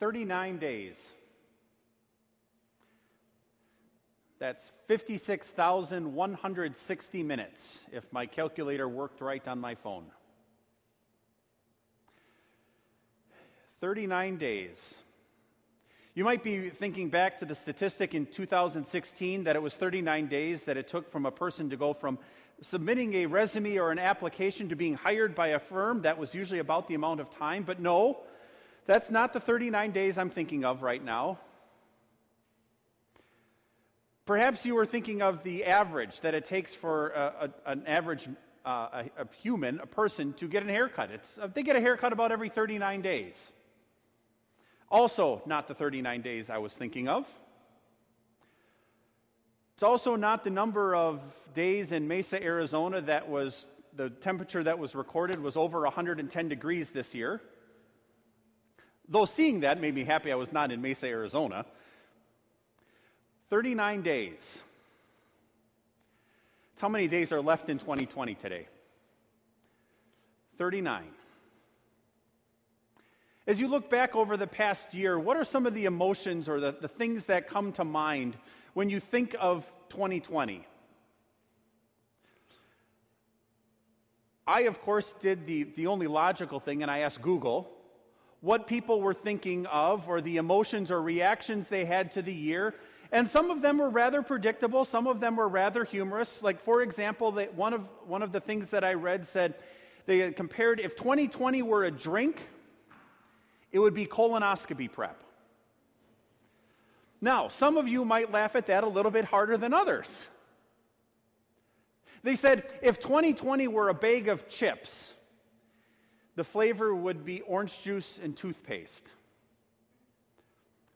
39 days. That's 56,160 minutes if my calculator worked right on my phone. 39 days. You might be thinking back to the statistic in 2016 that it was 39 days that it took from a person to go from submitting a resume or an application to being hired by a firm. That was usually about the amount of time. But no, that's not the 39 days I'm thinking of right now. Perhaps you were thinking of the average that it takes for a, a, an average uh, a, a, human, a person, to get a haircut. It's, uh, they get a haircut about every 39 days. Also, not the 39 days I was thinking of. It's also not the number of days in Mesa, Arizona that was the temperature that was recorded was over 110 degrees this year. Though seeing that made me happy I was not in Mesa, Arizona. 39 days. It's how many days are left in 2020 today? 39. As you look back over the past year, what are some of the emotions or the, the things that come to mind when you think of 2020? I, of course, did the, the only logical thing, and I asked Google what people were thinking of or the emotions or reactions they had to the year. And some of them were rather predictable, some of them were rather humorous. Like, for example, one, of, one of the things that I read said they compared if 2020 were a drink, it would be colonoscopy prep. Now, some of you might laugh at that a little bit harder than others. They said if 2020 were a bag of chips, the flavor would be orange juice and toothpaste,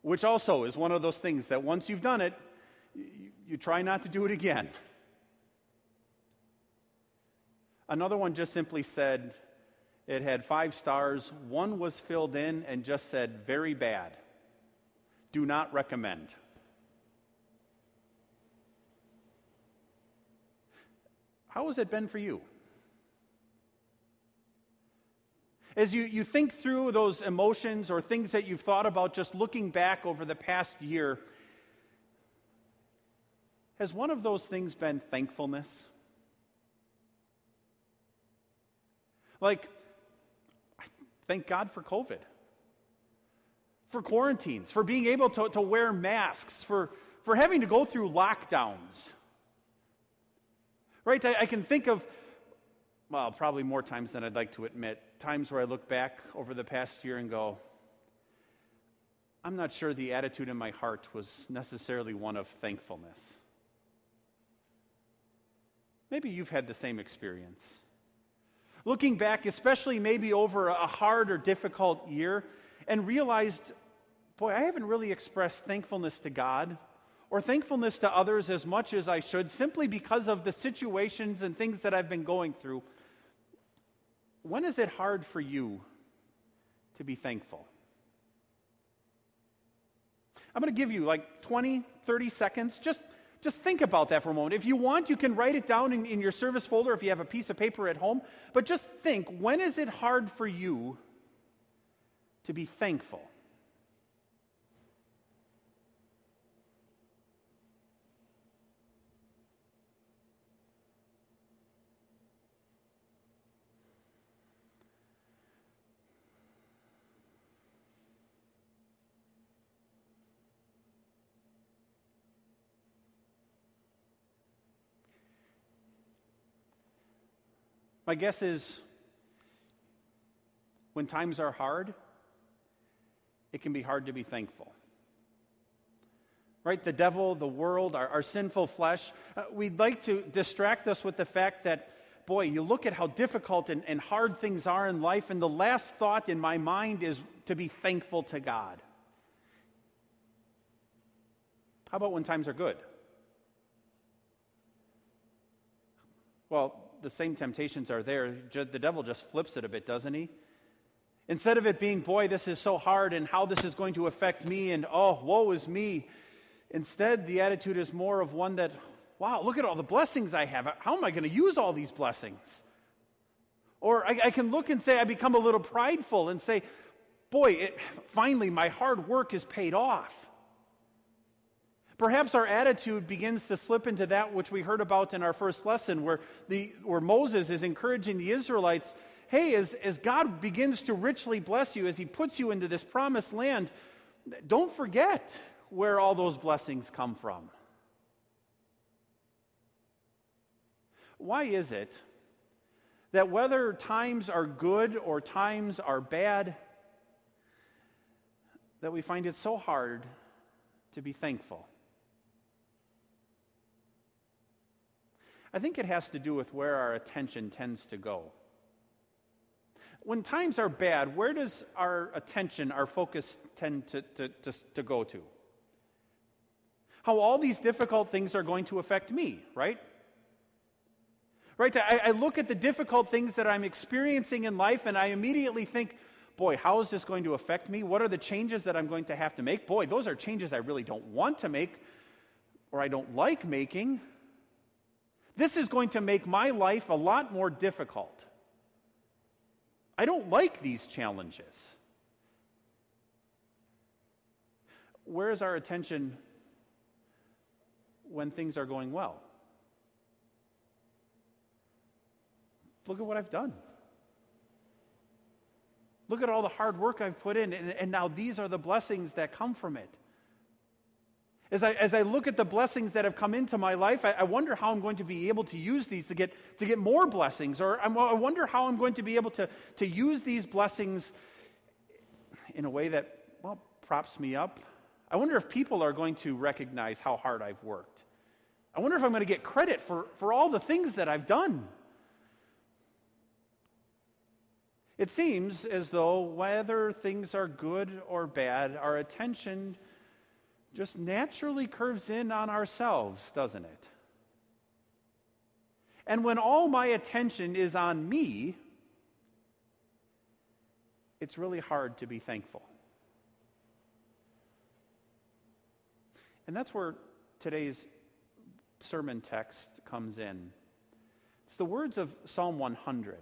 which also is one of those things that once you've done it, you, you try not to do it again. Another one just simply said it had five stars. One was filled in and just said, very bad. Do not recommend. How has it been for you? As you, you think through those emotions or things that you've thought about just looking back over the past year, has one of those things been thankfulness? Like, Thank God for COVID, for quarantines, for being able to, to wear masks, for, for having to go through lockdowns. Right? I, I can think of, well, probably more times than I'd like to admit, times where I look back over the past year and go, I'm not sure the attitude in my heart was necessarily one of thankfulness. Maybe you've had the same experience looking back, especially maybe over a hard or difficult year, and realized, boy, I haven't really expressed thankfulness to God or thankfulness to others as much as I should simply because of the situations and things that I've been going through. When is it hard for you to be thankful? I'm going to give you like 20, 30 seconds. Just just think about that for a moment. If you want, you can write it down in, in your service folder if you have a piece of paper at home. But just think when is it hard for you to be thankful? My guess is when times are hard, it can be hard to be thankful. Right? The devil, the world, our, our sinful flesh, uh, we'd like to distract us with the fact that, boy, you look at how difficult and, and hard things are in life, and the last thought in my mind is to be thankful to God. How about when times are good? Well, the same temptations are there. The devil just flips it a bit, doesn't he? Instead of it being, boy, this is so hard and how this is going to affect me and oh, woe is me, instead the attitude is more of one that, wow, look at all the blessings I have. How am I going to use all these blessings? Or I, I, can look and say, I become a little prideful and say, boy, it, finally my hard work is paid off. Perhaps our attitude begins to slip into that which we heard about in our first lesson, where, the, where Moses is encouraging the Israelites hey, as, as God begins to richly bless you, as he puts you into this promised land, don't forget where all those blessings come from. Why is it that whether times are good or times are bad, that we find it so hard to be thankful? I think it has to do with where our attention tends to go. When times are bad, where does our attention, our focus tend to, to, to, to go to? How all these difficult things are going to affect me, right? Right? I, I look at the difficult things that I'm experiencing in life and I immediately think, boy, how is this going to affect me? What are the changes that I'm going to have to make? Boy, those are changes I really don't want to make or I don't like making. This is going to make my life a lot more difficult. I don't like these challenges. Where is our attention when things are going well? Look at what I've done. Look at all the hard work I've put in, and, and now these are the blessings that come from it. As I, as I look at the blessings that have come into my life, I, I wonder how I'm going to be able to use these to get, to get more blessings. Or I'm, I wonder how I'm going to be able to, to use these blessings in a way that, well, props me up. I wonder if people are going to recognize how hard I've worked. I wonder if I'm going to get credit for, for all the things that I've done. It seems as though whether things are good or bad, our attention just naturally curves in on ourselves, doesn't it? And when all my attention is on me, it's really hard to be thankful. And that's where today's sermon text comes in. It's the words of Psalm 100.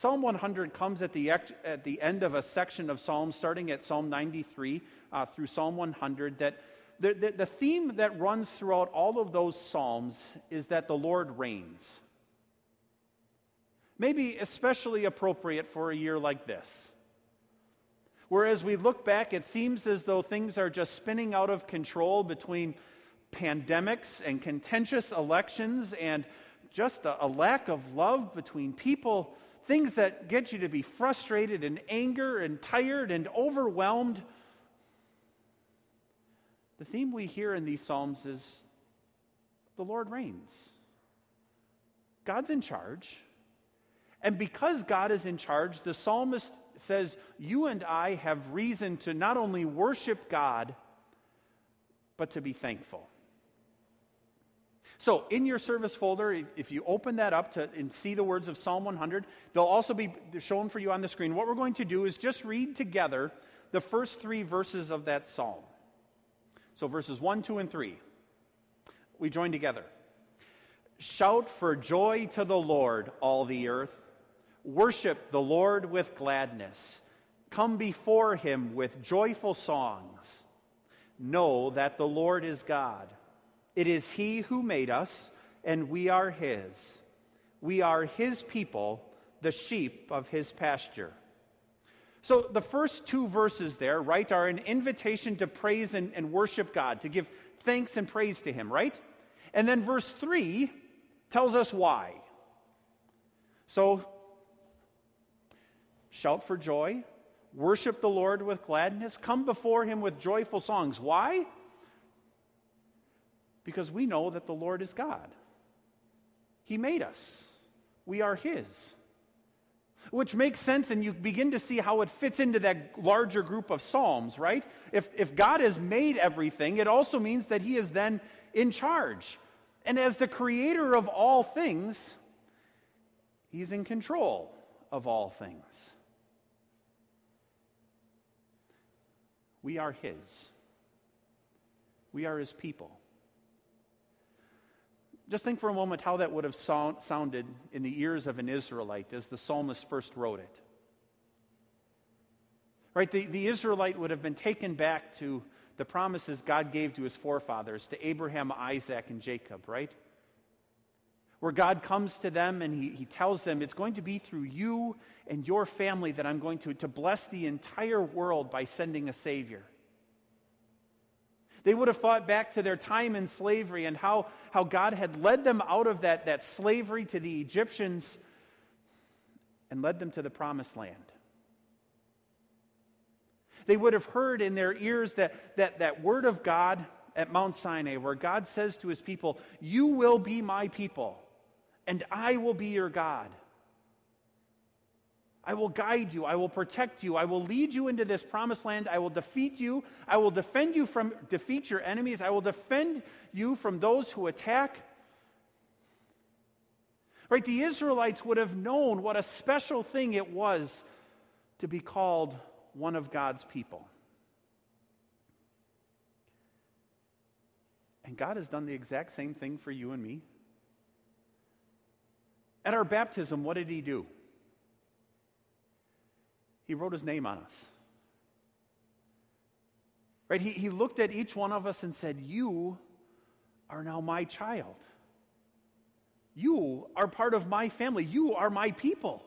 Psalm 100 comes at the, at the end of a section of Psalms, starting at Psalm 93 uh, through Psalm 100, that the, the, the theme that runs throughout all of those Psalms is that the Lord reigns. Maybe especially appropriate for a year like this. Whereas we look back, it seems as though things are just spinning out of control between pandemics and contentious elections and just a, a lack of love between people things that get you to be frustrated and anger and tired and overwhelmed. The theme we hear in these Psalms is the Lord reigns. God's in charge. And because God is in charge, the psalmist says, You and I have reason to not only worship God, but to be thankful. So, in your service folder, if you open that up to, and see the words of Psalm 100, they'll also be shown for you on the screen. What we're going to do is just read together the first three verses of that psalm. So, verses 1, 2, and 3. We join together. Shout for joy to the Lord, all the earth. Worship the Lord with gladness. Come before him with joyful songs. Know that the Lord is God. It is He who made us, and we are His. We are His people, the sheep of His pasture. So the first two verses there, right, are an invitation to praise and, and worship God, to give thanks and praise to Him, right? And then verse 3 tells us why. So, shout for joy, worship the Lord with gladness, come before Him with joyful songs. Why? Because we know that the Lord is God. He made us, we are His. Which makes sense, and you begin to see how it fits into that larger group of Psalms, right? If, if God has made everything, it also means that He is then in charge. And as the creator of all things, He's in control of all things. We are His. We are His people. Just think for a moment how that would have sound, sounded in the ears of an Israelite as the psalmist first wrote it. Right? The, the Israelite would have been taken back to the promises God gave to his forefathers, to Abraham, Isaac, and Jacob, right? Where God comes to them and he, he tells them, It's going to be through you and your family that I'm going to, to bless the entire world by sending a Savior. They would have thought back to their time in slavery and how, how God had led them out of that, that slavery to the Egyptians and led them to the promised land. They would have heard in their ears that, that, that word of God at Mount Sinai, where God says to his people, You will be my people, and I will be your God. I will guide you. I will protect you. I will lead you into this promised land. I will defeat you. I will defend you from defeat your enemies. I will defend you from those who attack. Right? The Israelites would have known what a special thing it was to be called one of God's people. And God has done the exact same thing for you and me. At our baptism, what did He do? He wrote His name on us. Right? He, he looked at each one of us and said, You are now my child. You are part of my family. You are my people.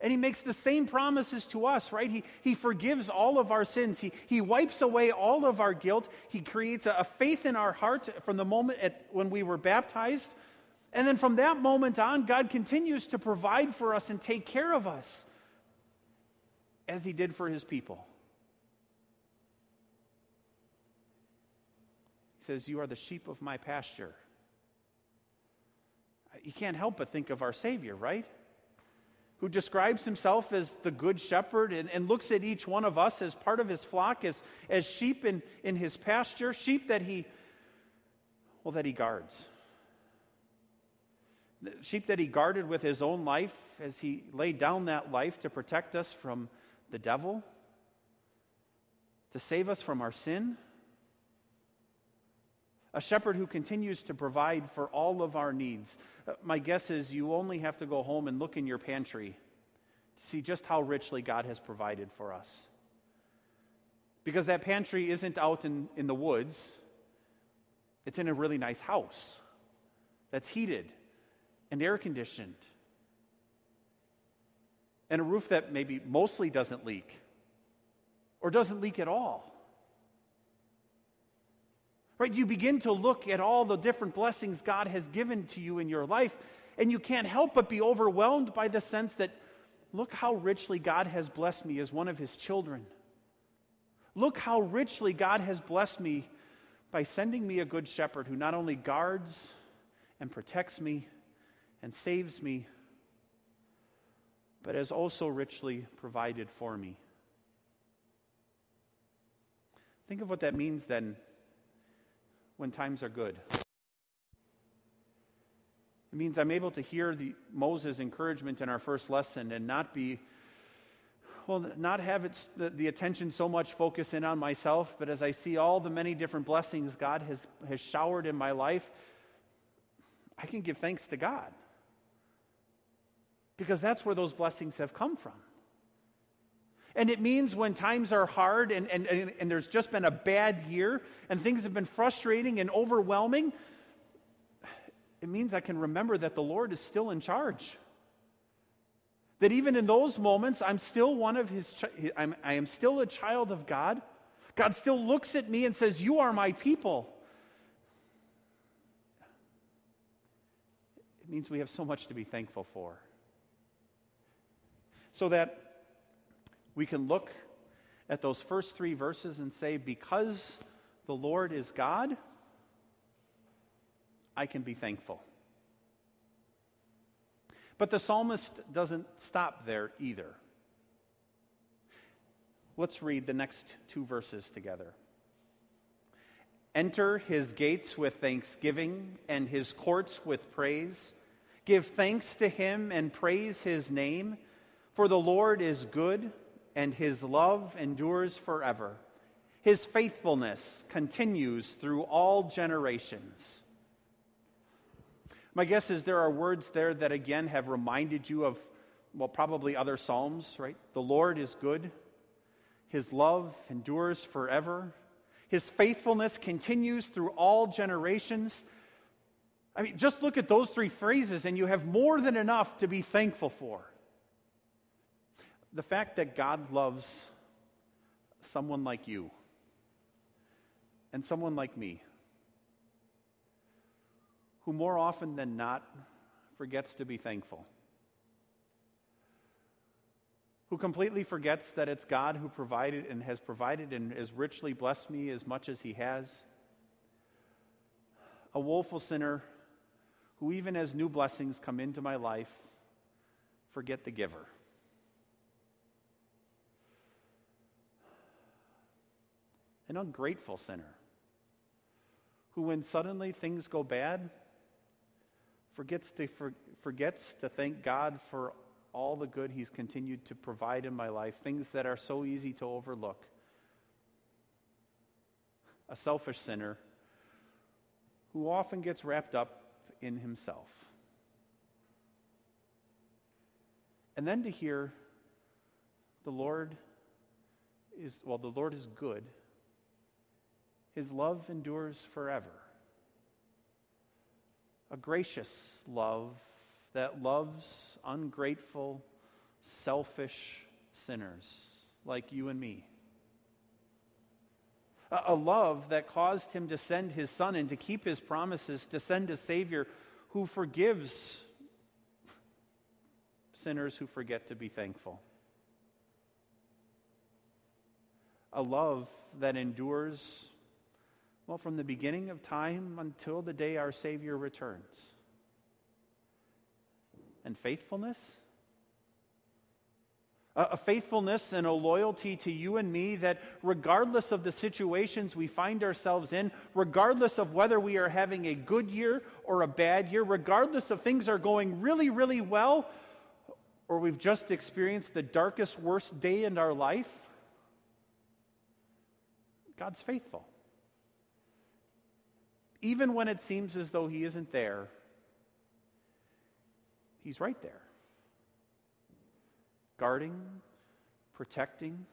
And he makes the same promises to us, right? He, he forgives all of our sins. He, he wipes away all of our guilt. He creates a, a faith in our heart from the moment at, when we were baptized. And then from that moment on, God continues to provide for us and take care of us as he did for his people. He says, You are the sheep of my pasture. You can't help but think of our Savior, right? who describes himself as the good shepherd and, and, looks at each one of us as part of his flock, as, as sheep in, in his pasture, sheep that he, well, that he guards. The sheep that he guarded with his own life as he laid down that life to protect us from the devil, to save us from our sin. A shepherd who continues to provide for all of our needs. Uh, my guess is you only have to go home and look in your pantry to see just how richly God has provided for us. Because that pantry isn't out in, in the woods, it's in a really nice house that's heated and air conditioned, and a roof that maybe mostly doesn't leak or doesn't leak at all. Right? You begin to look at all the different blessings God has given to you in your life, and you can't help but be overwhelmed by the sense that, look how richly God has blessed me as one of his children. Look how richly God has blessed me by sending me a good shepherd who not only guards and protects me and saves me, but has also richly provided for me. Think of what that means then when times are good. It means I'm able to hear the, Moses' encouragement in our first lesson and not be, well, not have it, the, the attention so much focus in on myself, but as I see all the many different blessings God has, has showered in my life, I can give thanks to God. Because that's where those blessings have come from. And it means when times are hard and, and, and, and, there's just been a bad year and things have been frustrating and overwhelming, it means I can remember that the Lord is still in charge. That even in those moments, I'm still one of his, I'm, I am still a child of God. God still looks at me and says, You are my people. It means we have so much to be thankful for. So that we can look at those first three verses and say, because the Lord is God, I can be thankful. But the psalmist doesn't stop there either. Let's read the next two verses together. Enter his gates with thanksgiving and his courts with praise. Give thanks to him and praise his name, for the Lord is good and his love endures forever. His faithfulness continues through all generations. My guess is there are words there that again have reminded you of, well, probably other Psalms, right? The Lord is good. His love endures forever. His faithfulness continues through all generations. I mean, just look at those three phrases and you have more than enough to be thankful for. The fact that God loves someone like you and someone like me, who more often than not forgets to be thankful, who completely forgets that it's God who provided and has provided and has richly blessed me as much as He has, a woeful sinner who, even as new blessings come into my life, forget the giver. An ungrateful sinner who, when suddenly things go bad, forgets to, for, forgets to thank God for all the good He's continued to provide in my life, things that are so easy to overlook. A selfish sinner who often gets wrapped up in himself. And then to hear the Lord is, well, the Lord is good. His love endures forever. A gracious love that loves ungrateful, selfish sinners like you and me a love that caused him to send his son and to keep his promises, to send a Savior who forgives sinners who forget to be thankful. A love that endures, well, from the beginning of time until the day our Savior returns. And faithfulness a faithfulness and a loyalty to you and me that, regardless of the situations we find ourselves in, regardless of whether we are having a good year or a bad year, regardless of things are going really, really well, or we've just experienced the darkest, worst day in our life, God's faithful. Even when it seems as though He isn't there, He's right there guarding, protecting,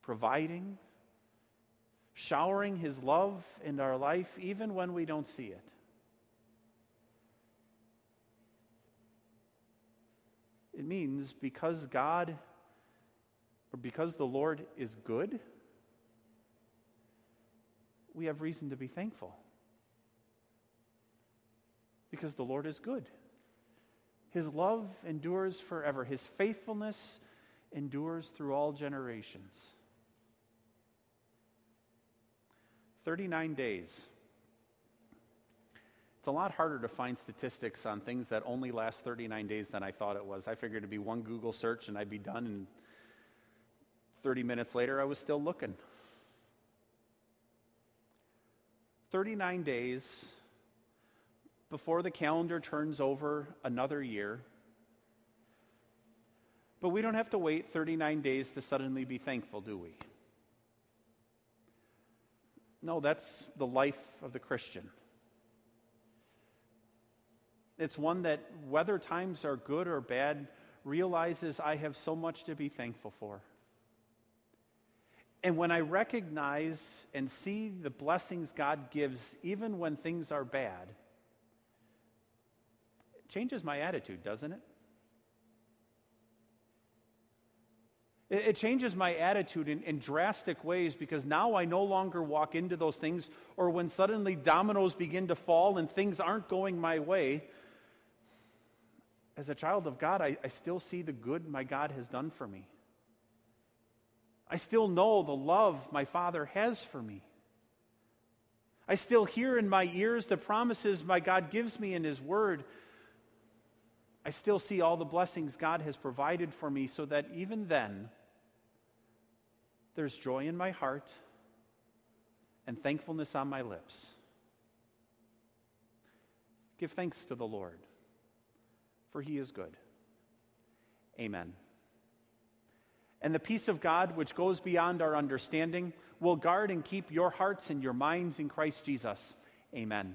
providing, showering His love in our life even when we don't see it. It means because God, or because the Lord is good, we have reason to be thankful. Because the Lord is good. His love endures forever. His faithfulness endures through all generations. 39 days. It's a lot harder to find statistics on things that only last 39 days than I thought it was. I figured it'd be one Google search and I'd be done, and 30 minutes later, I was still looking. 39 days before the calendar turns over another year. But we don't have to wait 39 days to suddenly be thankful, do we? No, that's the life of the Christian. It's one that, whether times are good or bad, realizes I have so much to be thankful for. And when I recognize and see the blessings God gives, even when things are bad, changes my attitude, doesn't it? It, changes my attitude in, in, drastic ways because now I no longer walk into those things, or when suddenly dominoes begin to fall and things aren't going my way. As a child of God, I, I still see the good my God has done for me. I still know the love my Father has for me. I still hear in my ears the promises my God gives me in His Word I still see all the blessings God has provided for me so that even then, there's joy in my heart and thankfulness on my lips. Give thanks to the Lord, for he is good. Amen. And the peace of God, which goes beyond our understanding, will guard and keep your hearts and your minds in Christ Jesus. Amen.